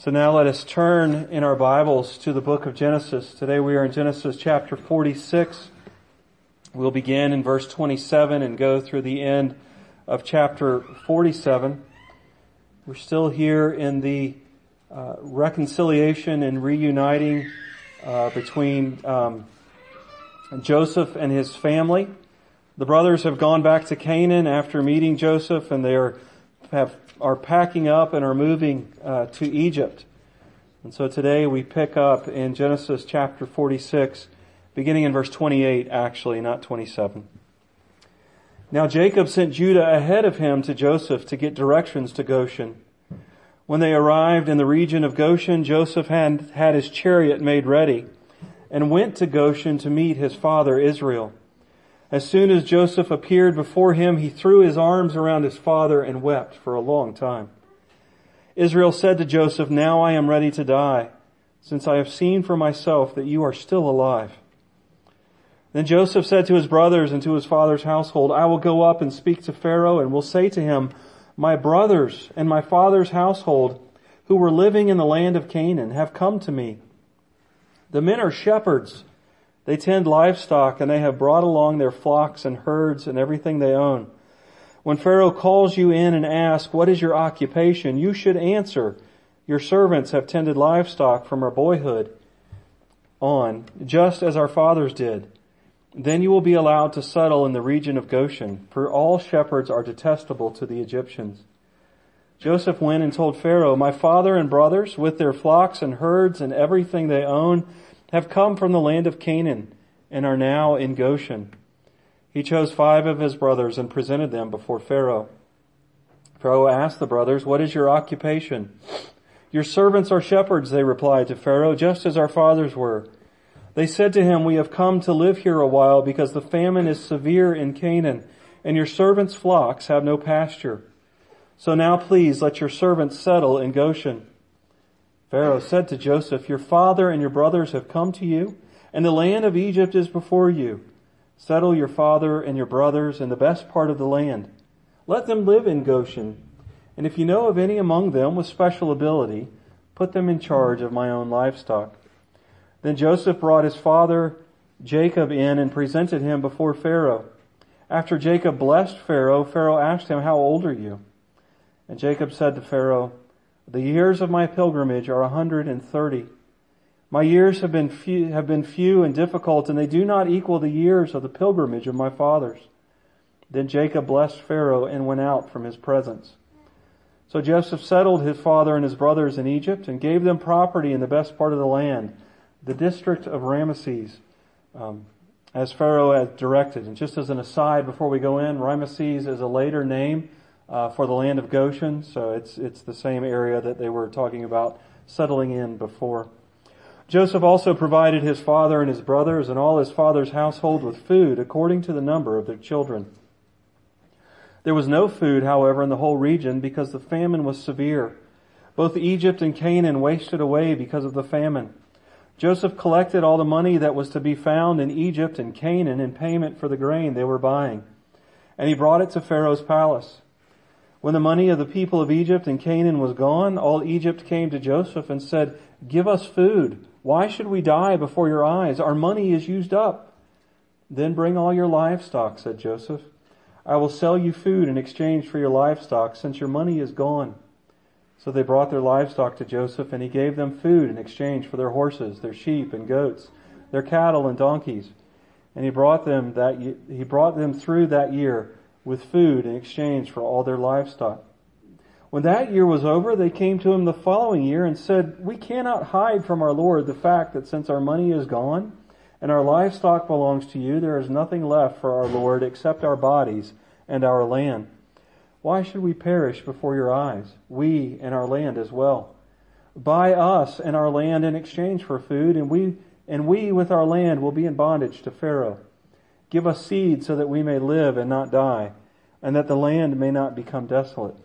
So now let us turn in our Bibles to the book of Genesis. Today we are in Genesis chapter 46. We'll begin in verse 27 and go through the end of chapter 47. We're still here in the uh, reconciliation and reuniting uh, between um, Joseph and his family. The brothers have gone back to Canaan after meeting Joseph and they are have are packing up and are moving uh, to Egypt. And so today we pick up in Genesis chapter 46, beginning in verse 28 actually, not 27. Now Jacob sent Judah ahead of him to Joseph to get directions to Goshen. When they arrived in the region of Goshen, Joseph had, had his chariot made ready and went to Goshen to meet his father Israel. As soon as Joseph appeared before him, he threw his arms around his father and wept for a long time. Israel said to Joseph, Now I am ready to die, since I have seen for myself that you are still alive. Then Joseph said to his brothers and to his father's household, I will go up and speak to Pharaoh and will say to him, My brothers and my father's household, who were living in the land of Canaan, have come to me. The men are shepherds they tend livestock and they have brought along their flocks and herds and everything they own. When Pharaoh calls you in and asks, what is your occupation? You should answer, your servants have tended livestock from our boyhood on, just as our fathers did. Then you will be allowed to settle in the region of Goshen, for all shepherds are detestable to the Egyptians. Joseph went and told Pharaoh, my father and brothers, with their flocks and herds and everything they own, have come from the land of Canaan and are now in Goshen. He chose five of his brothers and presented them before Pharaoh. Pharaoh asked the brothers, what is your occupation? Your servants are shepherds, they replied to Pharaoh, just as our fathers were. They said to him, we have come to live here a while because the famine is severe in Canaan and your servants' flocks have no pasture. So now please let your servants settle in Goshen. Pharaoh said to Joseph, Your father and your brothers have come to you, and the land of Egypt is before you. Settle your father and your brothers in the best part of the land. Let them live in Goshen. And if you know of any among them with special ability, put them in charge of my own livestock. Then Joseph brought his father Jacob in and presented him before Pharaoh. After Jacob blessed Pharaoh, Pharaoh asked him, How old are you? And Jacob said to Pharaoh, the years of my pilgrimage are a hundred and thirty. My years have been few, have been few and difficult, and they do not equal the years of the pilgrimage of my fathers. Then Jacob blessed Pharaoh and went out from his presence. So Joseph settled his father and his brothers in Egypt and gave them property in the best part of the land, the district of Ramesses, um, as Pharaoh had directed. And just as an aside before we go in, Ramesses is a later name uh, for the land of Goshen, so it's it's the same area that they were talking about settling in before. Joseph also provided his father and his brothers and all his father's household with food according to the number of their children. There was no food, however, in the whole region because the famine was severe. Both Egypt and Canaan wasted away because of the famine. Joseph collected all the money that was to be found in Egypt and Canaan in payment for the grain they were buying. And he brought it to Pharaoh's palace. When the money of the people of Egypt and Canaan was gone, all Egypt came to Joseph and said, Give us food. Why should we die before your eyes? Our money is used up. Then bring all your livestock, said Joseph. I will sell you food in exchange for your livestock, since your money is gone. So they brought their livestock to Joseph, and he gave them food in exchange for their horses, their sheep and goats, their cattle and donkeys. And he brought them that he brought them through that year with food in exchange for all their livestock. When that year was over, they came to him the following year and said, We cannot hide from our Lord the fact that since our money is gone and our livestock belongs to you, there is nothing left for our Lord except our bodies and our land. Why should we perish before your eyes, we and our land as well? Buy us and our land in exchange for food, and we and we with our land will be in bondage to Pharaoh. Give us seed so that we may live and not die, and that the land may not become desolate.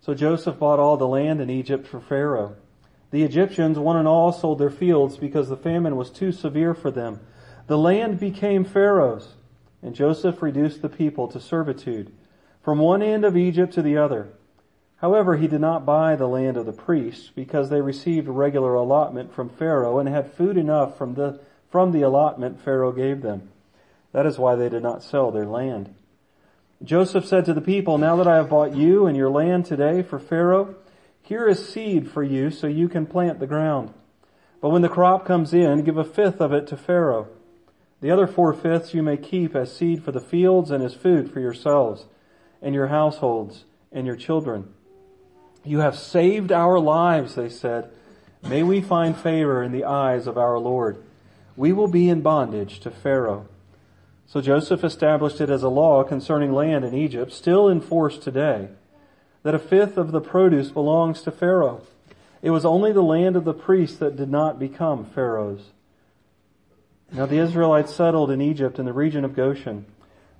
So Joseph bought all the land in Egypt for Pharaoh. The Egyptians, one and all, sold their fields because the famine was too severe for them. The land became Pharaoh's, and Joseph reduced the people to servitude from one end of Egypt to the other. However, he did not buy the land of the priests because they received a regular allotment from Pharaoh and had food enough from the, from the allotment Pharaoh gave them. That is why they did not sell their land. Joseph said to the people, Now that I have bought you and your land today for Pharaoh, here is seed for you so you can plant the ground. But when the crop comes in, give a fifth of it to Pharaoh. The other four fifths you may keep as seed for the fields and as food for yourselves and your households and your children. You have saved our lives, they said. May we find favor in the eyes of our Lord. We will be in bondage to Pharaoh. So Joseph established it as a law concerning land in Egypt, still in force today, that a fifth of the produce belongs to Pharaoh. It was only the land of the priests that did not become Pharaoh's. Now the Israelites settled in Egypt in the region of Goshen.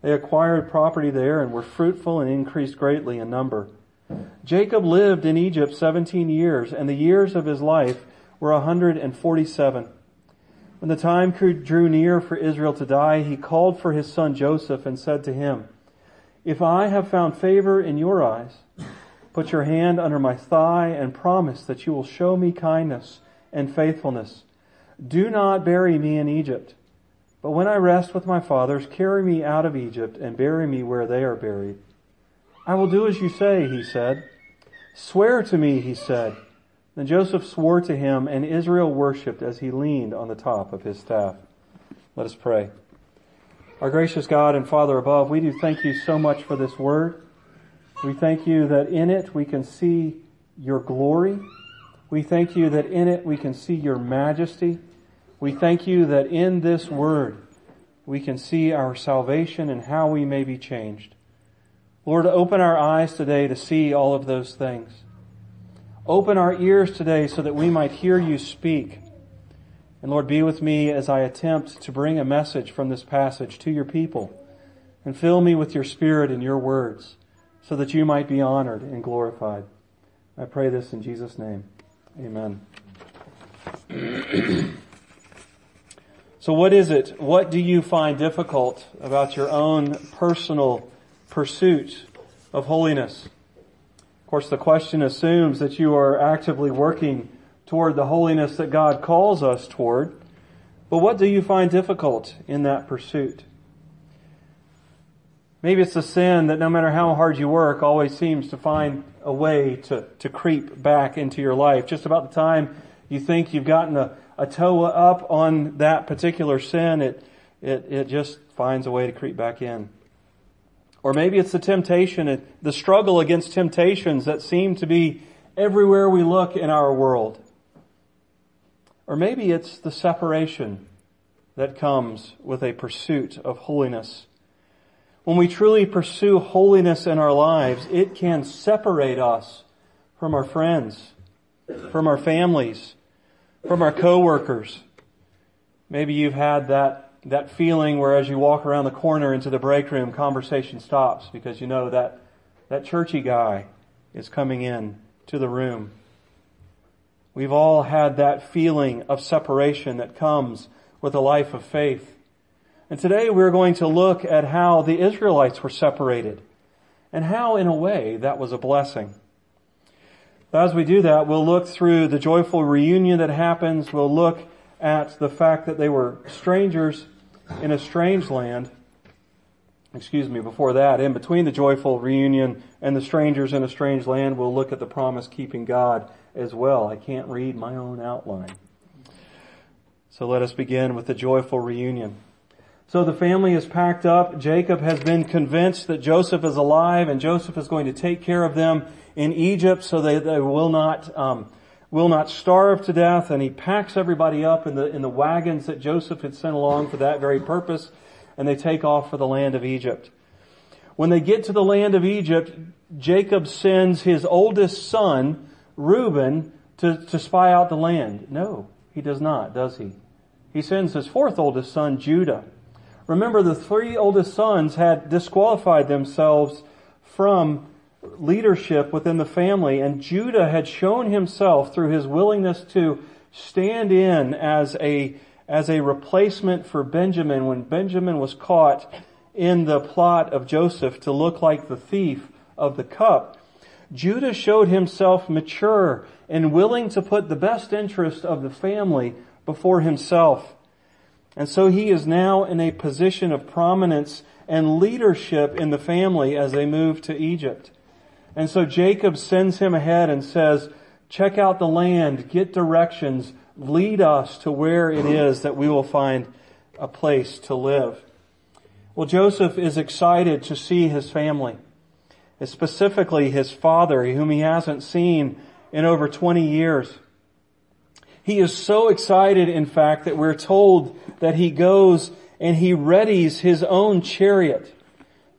They acquired property there and were fruitful and increased greatly in number. Jacob lived in Egypt 17 years and the years of his life were 147. When the time drew near for Israel to die, he called for his son Joseph and said to him, If I have found favor in your eyes, put your hand under my thigh and promise that you will show me kindness and faithfulness. Do not bury me in Egypt, but when I rest with my fathers, carry me out of Egypt and bury me where they are buried. I will do as you say, he said. Swear to me, he said. Then Joseph swore to him, and Israel worshipped as he leaned on the top of his staff. Let us pray. Our gracious God and Father above, we do thank you so much for this word. We thank you that in it we can see your glory. We thank you that in it we can see your majesty. We thank you that in this word we can see our salvation and how we may be changed. Lord, open our eyes today to see all of those things. Open our ears today so that we might hear you speak. And Lord, be with me as I attempt to bring a message from this passage to your people. And fill me with your spirit and your words so that you might be honored and glorified. I pray this in Jesus' name. Amen. so what is it? What do you find difficult about your own personal pursuit of holiness? Course, the question assumes that you are actively working toward the holiness that God calls us toward. But what do you find difficult in that pursuit? Maybe it's a sin that no matter how hard you work always seems to find a way to, to creep back into your life. Just about the time you think you've gotten a, a toe up on that particular sin, it, it, it just finds a way to creep back in. Or maybe it's the temptation, uh, the struggle against temptations that seem to be everywhere we look in our world. Or maybe it's the separation that comes with a pursuit of holiness. When we truly pursue holiness in our lives, it can separate us from our friends, from our families, from our coworkers. Maybe you've had that that feeling where as you walk around the corner into the break room, conversation stops because you know that that churchy guy is coming in to the room. We've all had that feeling of separation that comes with a life of faith. And today we're going to look at how the Israelites were separated and how in a way that was a blessing. As we do that, we'll look through the joyful reunion that happens. We'll look at the fact that they were strangers in a strange land, excuse me, before that, in between the joyful reunion and the strangers in a strange land, we'll look at the promise keeping God as well. I can't read my own outline. So let us begin with the joyful reunion. So the family is packed up. Jacob has been convinced that Joseph is alive and Joseph is going to take care of them in Egypt so they, they will not, um, will not starve to death, and he packs everybody up in the, in the wagons that Joseph had sent along for that very purpose, and they take off for the land of Egypt. When they get to the land of Egypt, Jacob sends his oldest son, Reuben, to, to spy out the land. No, he does not, does he? He sends his fourth oldest son, Judah. Remember, the three oldest sons had disqualified themselves from leadership within the family, and Judah had shown himself through his willingness to stand in as a, as a replacement for Benjamin when Benjamin was caught in the plot of Joseph to look like the thief of the cup. Judah showed himself mature and willing to put the best interest of the family before himself. And so he is now in a position of prominence and leadership in the family as they move to Egypt. And so Jacob sends him ahead and says, check out the land, get directions, lead us to where it is that we will find a place to live. Well, Joseph is excited to see his family, specifically his father, whom he hasn't seen in over 20 years. He is so excited, in fact, that we're told that he goes and he readies his own chariot.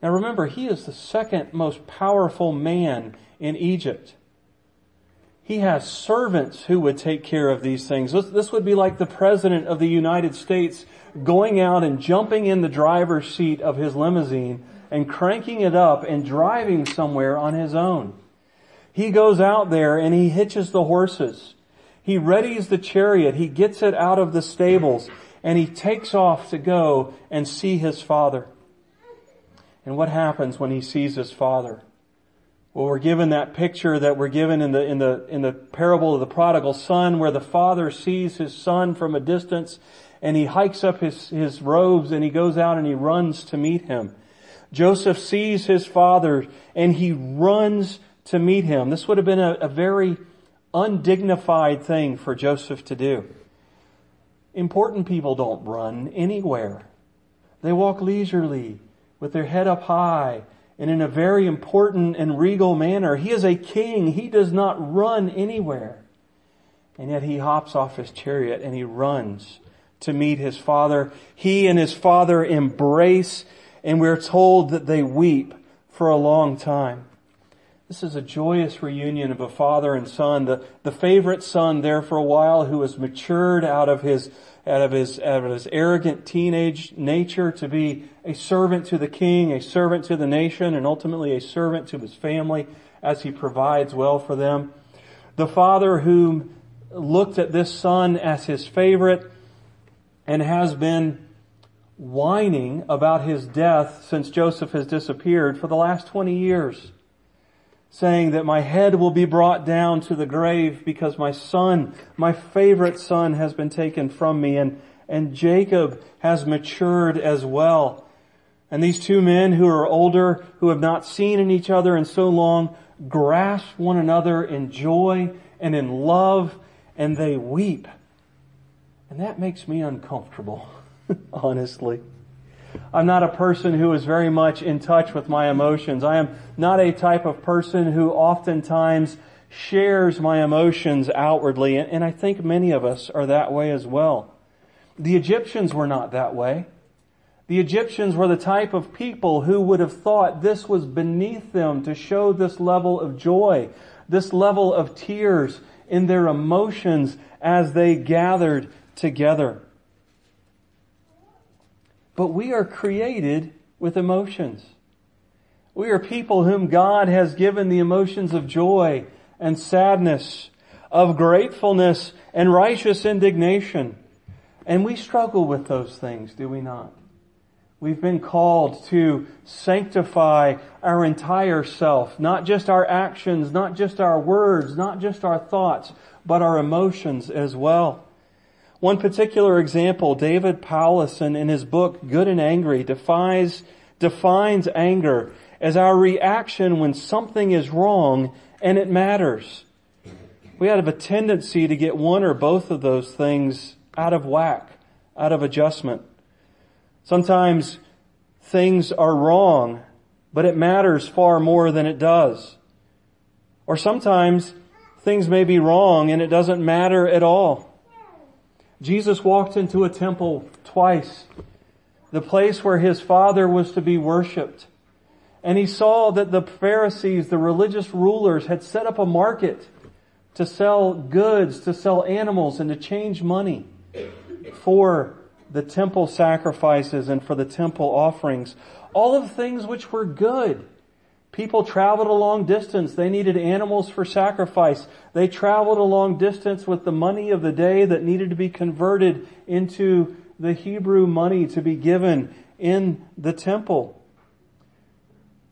Now remember, he is the second most powerful man in Egypt. He has servants who would take care of these things. This would be like the President of the United States going out and jumping in the driver's seat of his limousine and cranking it up and driving somewhere on his own. He goes out there and he hitches the horses. He readies the chariot. He gets it out of the stables and he takes off to go and see his father. And what happens when he sees his father? Well, we're given that picture that we're given in the, in the, in the parable of the prodigal son where the father sees his son from a distance and he hikes up his, his robes and he goes out and he runs to meet him. Joseph sees his father and he runs to meet him. This would have been a, a very undignified thing for Joseph to do. Important people don't run anywhere. They walk leisurely with their head up high and in a very important and regal manner. He is a king. He does not run anywhere. And yet he hops off his chariot and he runs to meet his father. He and his father embrace and we're told that they weep for a long time. This is a joyous reunion of a father and son, the, the favorite son there for a while who has matured out of his out of his, out of his arrogant teenage nature to be a servant to the king, a servant to the nation, and ultimately a servant to his family as he provides well for them. The father who looked at this son as his favorite and has been whining about his death since Joseph has disappeared for the last 20 years saying that my head will be brought down to the grave because my son, my favorite son has been taken from me and, and Jacob has matured as well. And these two men who are older, who have not seen in each other in so long, grasp one another in joy and in love and they weep. And that makes me uncomfortable, honestly. I'm not a person who is very much in touch with my emotions. I am not a type of person who oftentimes shares my emotions outwardly, and I think many of us are that way as well. The Egyptians were not that way. The Egyptians were the type of people who would have thought this was beneath them to show this level of joy, this level of tears in their emotions as they gathered together. But we are created with emotions. We are people whom God has given the emotions of joy and sadness, of gratefulness and righteous indignation. And we struggle with those things, do we not? We've been called to sanctify our entire self, not just our actions, not just our words, not just our thoughts, but our emotions as well. One particular example, David Powlison in his book Good and Angry defies, defines anger as our reaction when something is wrong and it matters. We have a tendency to get one or both of those things out of whack, out of adjustment. Sometimes things are wrong, but it matters far more than it does. Or sometimes things may be wrong and it doesn't matter at all. Jesus walked into a temple twice, the place where his father was to be worshiped. And he saw that the Pharisees, the religious rulers, had set up a market to sell goods, to sell animals, and to change money for the temple sacrifices and for the temple offerings. All of things which were good. People traveled a long distance. They needed animals for sacrifice. They traveled a long distance with the money of the day that needed to be converted into the Hebrew money to be given in the temple.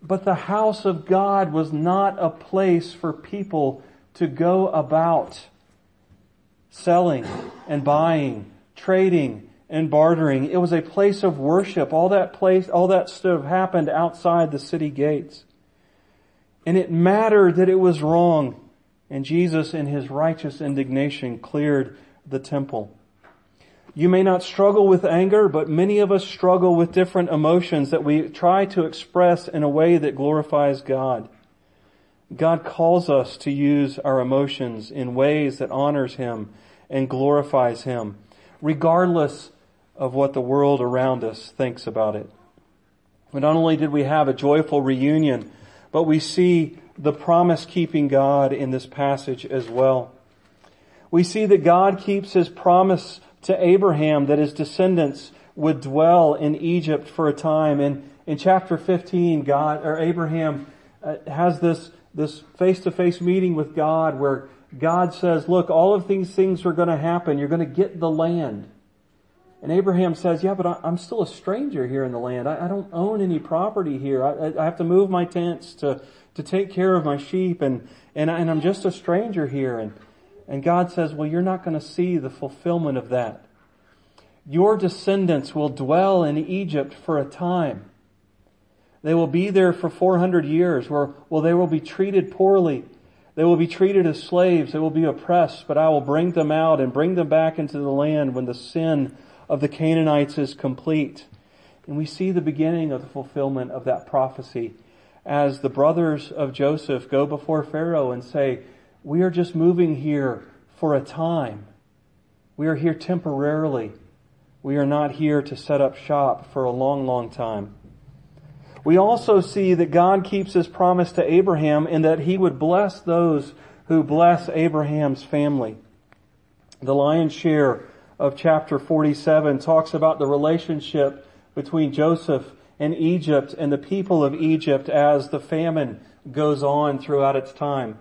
But the house of God was not a place for people to go about selling and buying, trading and bartering. It was a place of worship. All that place, all that stuff happened outside the city gates. And it mattered that it was wrong. And Jesus in his righteous indignation cleared the temple. You may not struggle with anger, but many of us struggle with different emotions that we try to express in a way that glorifies God. God calls us to use our emotions in ways that honors Him and glorifies Him, regardless of what the world around us thinks about it. But not only did we have a joyful reunion, but we see the promise keeping God in this passage as well. We see that God keeps His promise to Abraham that his descendants would dwell in Egypt for a time. And in chapter 15, God, or Abraham uh, has this, this face-to-face meeting with God where God says, look, all of these things are going to happen. You're going to get the land. And Abraham says, yeah, but I'm still a stranger here in the land. I, don't own any property here. I, I, have to move my tents to, to take care of my sheep and, and, and I'm just a stranger here. And, and God says, well, you're not going to see the fulfillment of that. Your descendants will dwell in Egypt for a time. They will be there for 400 years where, well, they will be treated poorly. They will be treated as slaves. They will be oppressed, but I will bring them out and bring them back into the land when the sin of the Canaanites is complete. And we see the beginning of the fulfillment of that prophecy as the brothers of Joseph go before Pharaoh and say, we are just moving here for a time. We are here temporarily. We are not here to set up shop for a long, long time. We also see that God keeps his promise to Abraham in that he would bless those who bless Abraham's family. The lion's share of chapter 47 talks about the relationship between Joseph and Egypt and the people of Egypt as the famine goes on throughout its time.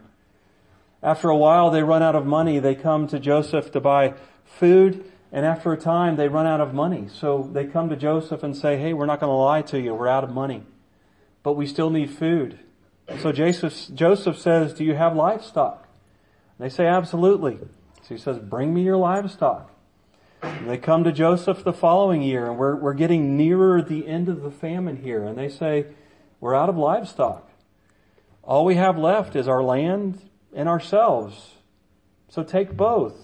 After a while, they run out of money. They come to Joseph to buy food, and after a time, they run out of money. So they come to Joseph and say, Hey, we're not going to lie to you. We're out of money, but we still need food. So Joseph, Joseph says, Do you have livestock? they say, Absolutely. So he says, Bring me your livestock. They come to Joseph the following year, and we're, we're getting nearer the end of the famine here, and they say, We're out of livestock. All we have left is our land and ourselves. So take both.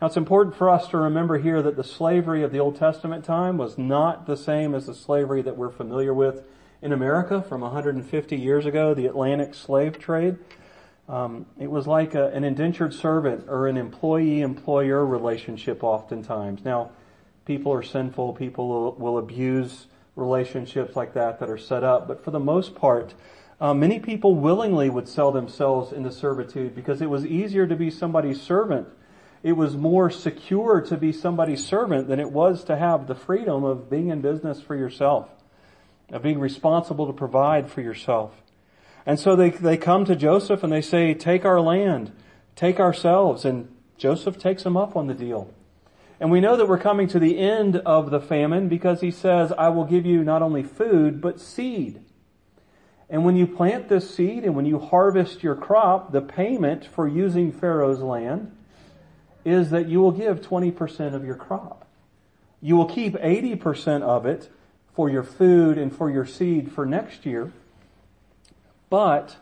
Now it's important for us to remember here that the slavery of the Old Testament time was not the same as the slavery that we're familiar with in America from 150 years ago, the Atlantic slave trade. Um, it was like a, an indentured servant or an employee-employer relationship oftentimes. Now, people are sinful, people will, will abuse relationships like that that are set up, but for the most part, uh, many people willingly would sell themselves into servitude because it was easier to be somebody's servant. It was more secure to be somebody's servant than it was to have the freedom of being in business for yourself, of being responsible to provide for yourself. And so they, they come to Joseph and they say, take our land, take ourselves. And Joseph takes them up on the deal. And we know that we're coming to the end of the famine because he says, I will give you not only food, but seed. And when you plant this seed and when you harvest your crop, the payment for using Pharaoh's land is that you will give 20% of your crop. You will keep 80% of it for your food and for your seed for next year, but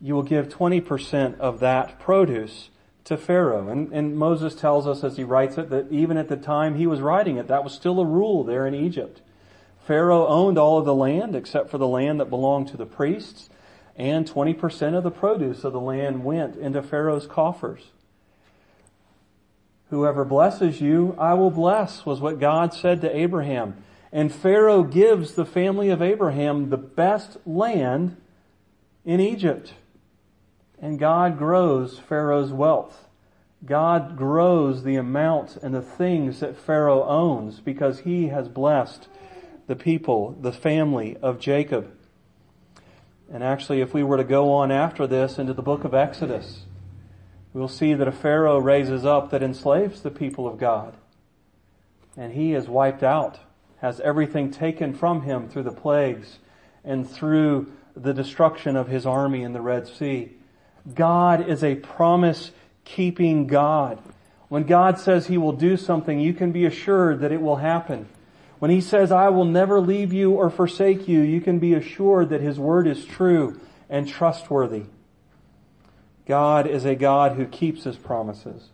you will give 20% of that produce to Pharaoh. And, and Moses tells us as he writes it that even at the time he was writing it, that was still a rule there in Egypt. Pharaoh owned all of the land except for the land that belonged to the priests, and 20% of the produce of the land went into Pharaoh's coffers. Whoever blesses you, I will bless, was what God said to Abraham. And Pharaoh gives the family of Abraham the best land in Egypt. And God grows Pharaoh's wealth. God grows the amount and the things that Pharaoh owns because he has blessed the people, the family of Jacob. And actually, if we were to go on after this into the book of Exodus, we'll see that a Pharaoh raises up that enslaves the people of God. And he is wiped out, has everything taken from him through the plagues, and through the destruction of his army in the Red Sea. God is a promise keeping God. When God says he will do something, you can be assured that it will happen. When he says, I will never leave you or forsake you, you can be assured that his word is true and trustworthy. God is a God who keeps his promises.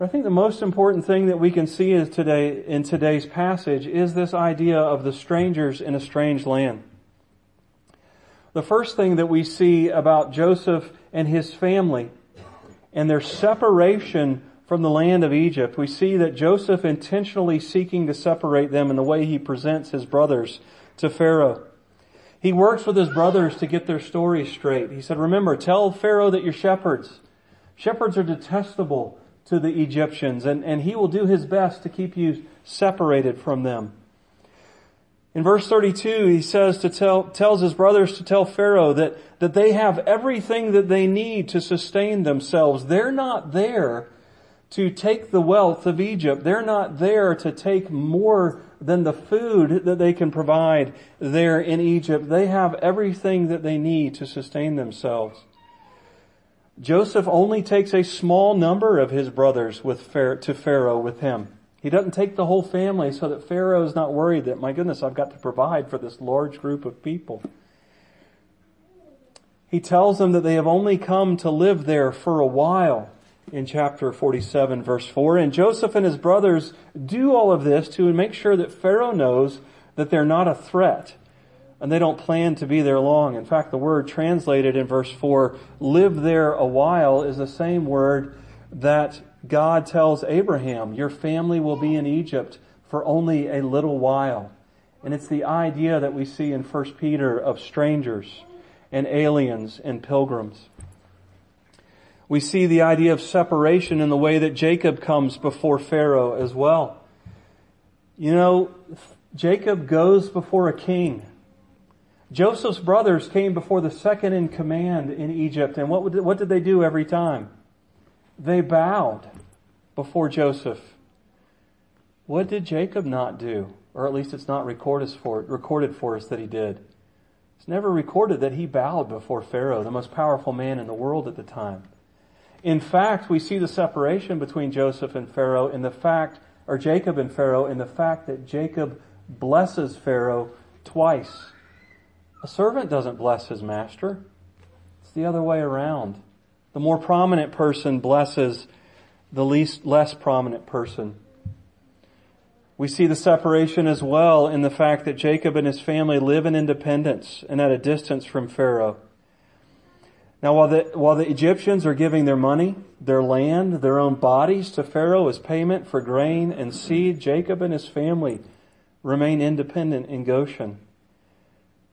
I think the most important thing that we can see is today, in today's passage is this idea of the strangers in a strange land. The first thing that we see about Joseph and his family and their separation from the land of Egypt, we see that Joseph intentionally seeking to separate them in the way he presents his brothers to Pharaoh. He works with his brothers to get their story straight. He said, remember, tell Pharaoh that you're shepherds. Shepherds are detestable to the Egyptians, and, and he will do his best to keep you separated from them. In verse 32, he says to tell, tells his brothers to tell Pharaoh that, that they have everything that they need to sustain themselves. They're not there to take the wealth of Egypt. They're not there to take more than the food that they can provide there in Egypt. They have everything that they need to sustain themselves. Joseph only takes a small number of his brothers with to Pharaoh with him. He doesn't take the whole family so that Pharaoh is not worried that, my goodness, I've got to provide for this large group of people. He tells them that they have only come to live there for a while in chapter 47 verse 4. And Joseph and his brothers do all of this to make sure that Pharaoh knows that they're not a threat and they don't plan to be there long. In fact, the word translated in verse 4, live there a while, is the same word that God tells Abraham, your family will be in Egypt for only a little while. And it's the idea that we see in 1 Peter of strangers and aliens and pilgrims. We see the idea of separation in the way that Jacob comes before Pharaoh as well. You know, Jacob goes before a king Joseph's brothers came before the second in command in Egypt, and what, what did they do every time? They bowed before Joseph. What did Jacob not do? Or at least it's not recorded for, recorded for us that he did. It's never recorded that he bowed before Pharaoh, the most powerful man in the world at the time. In fact, we see the separation between Joseph and Pharaoh in the fact, or Jacob and Pharaoh, in the fact that Jacob blesses Pharaoh twice a servant doesn't bless his master. It's the other way around. The more prominent person blesses the least, less prominent person. We see the separation as well in the fact that Jacob and his family live in independence and at a distance from Pharaoh. Now while the, while the Egyptians are giving their money, their land, their own bodies to Pharaoh as payment for grain and seed, Jacob and his family remain independent in Goshen.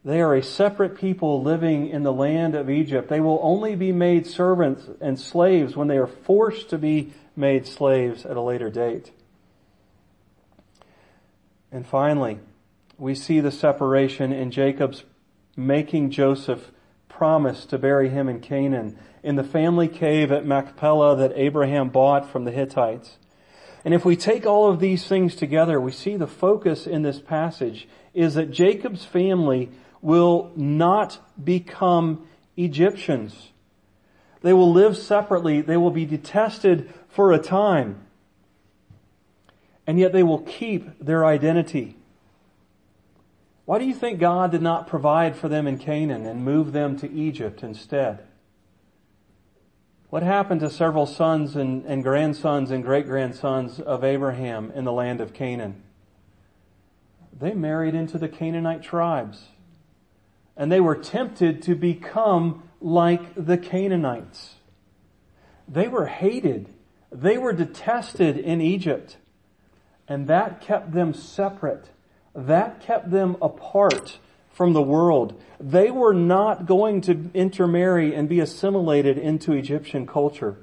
They are a separate people living in the land of Egypt. They will only be made servants and slaves when they are forced to be made slaves at a later date. And finally, we see the separation in Jacob's making Joseph promise to bury him in Canaan in the family cave at Machpelah that Abraham bought from the Hittites. And if we take all of these things together, we see the focus in this passage is that Jacob's family will not become Egyptians. They will live separately. They will be detested for a time. And yet they will keep their identity. Why do you think God did not provide for them in Canaan and move them to Egypt instead? What happened to several sons and, and grandsons and great grandsons of Abraham in the land of Canaan? They married into the Canaanite tribes and they were tempted to become like the Canaanites. They were hated. They were detested in Egypt. And that kept them separate. That kept them apart from the world. They were not going to intermarry and be assimilated into Egyptian culture.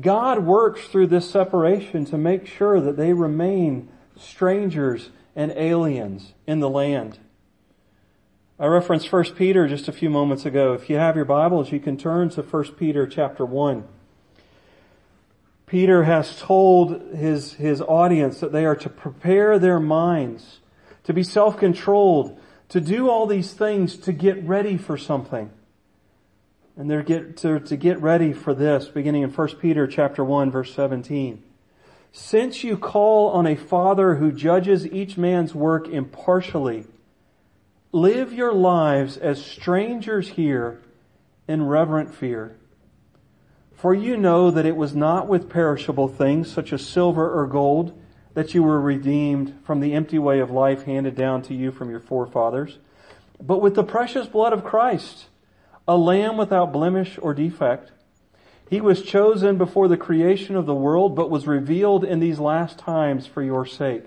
God works through this separation to make sure that they remain strangers and aliens in the land. I referenced 1 Peter just a few moments ago. If you have your Bibles, you can turn to 1 Peter chapter 1. Peter has told his, his audience that they are to prepare their minds to be self-controlled, to do all these things to get ready for something. And they're get, to, to get ready for this, beginning in 1 Peter chapter 1 verse 17. Since you call on a Father who judges each man's work impartially, live your lives as strangers here in reverent fear. For you know that it was not with perishable things such as silver or gold that you were redeemed from the empty way of life handed down to you from your forefathers, but with the precious blood of Christ, a lamb without blemish or defect. He was chosen before the creation of the world, but was revealed in these last times for your sake.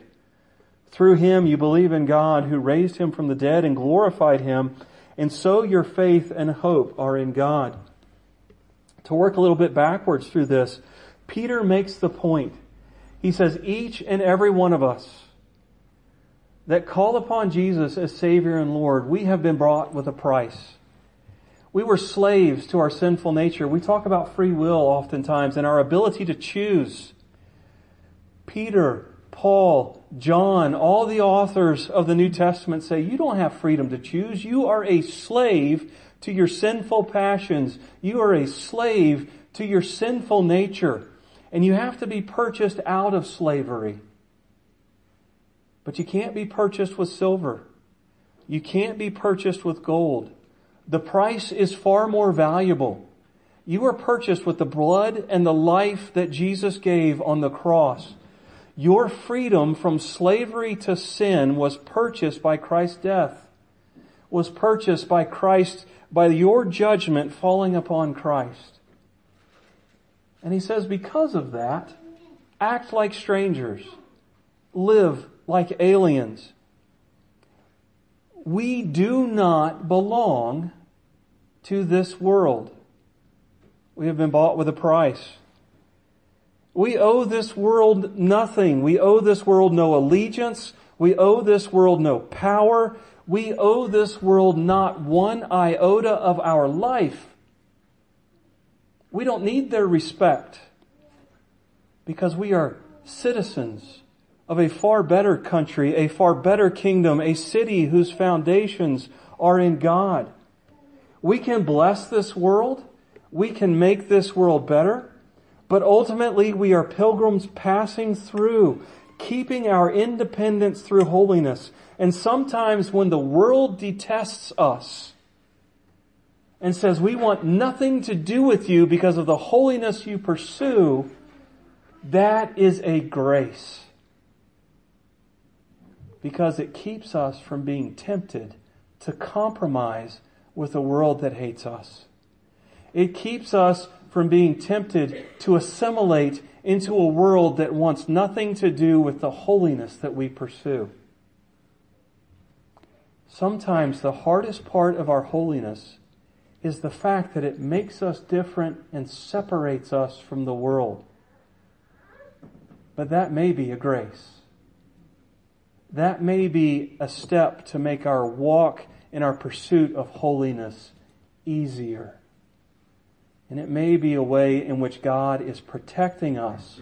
Through him you believe in God who raised him from the dead and glorified him, and so your faith and hope are in God. To work a little bit backwards through this, Peter makes the point. He says, each and every one of us that call upon Jesus as Savior and Lord, we have been brought with a price. We were slaves to our sinful nature. We talk about free will oftentimes and our ability to choose. Peter, Paul, John, all the authors of the New Testament say you don't have freedom to choose. You are a slave to your sinful passions. You are a slave to your sinful nature. And you have to be purchased out of slavery. But you can't be purchased with silver. You can't be purchased with gold. The price is far more valuable. You are purchased with the blood and the life that Jesus gave on the cross. Your freedom from slavery to sin was purchased by Christ's death, was purchased by Christ, by your judgment falling upon Christ. And he says, because of that, act like strangers, live like aliens. We do not belong to this world. We have been bought with a price. We owe this world nothing. We owe this world no allegiance. We owe this world no power. We owe this world not one iota of our life. We don't need their respect because we are citizens of a far better country, a far better kingdom, a city whose foundations are in God. We can bless this world. We can make this world better. But ultimately, we are pilgrims passing through, keeping our independence through holiness. And sometimes when the world detests us and says, we want nothing to do with you because of the holiness you pursue, that is a grace. Because it keeps us from being tempted to compromise with a world that hates us. It keeps us from being tempted to assimilate into a world that wants nothing to do with the holiness that we pursue. Sometimes the hardest part of our holiness is the fact that it makes us different and separates us from the world. But that may be a grace. That may be a step to make our walk in our pursuit of holiness easier. And it may be a way in which God is protecting us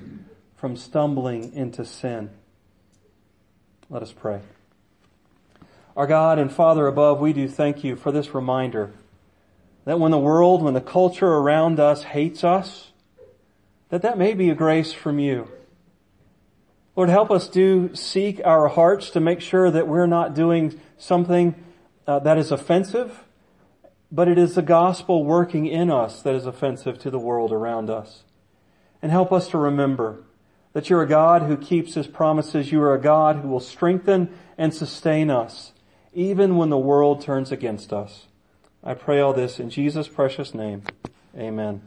from stumbling into sin. Let us pray. Our God and Father above, we do thank you for this reminder that when the world, when the culture around us hates us, that that may be a grace from you. Lord, help us do seek our hearts to make sure that we're not doing something uh, that is offensive, but it is the gospel working in us that is offensive to the world around us. And help us to remember that you're a God who keeps his promises. You are a God who will strengthen and sustain us, even when the world turns against us. I pray all this in Jesus' precious name. Amen.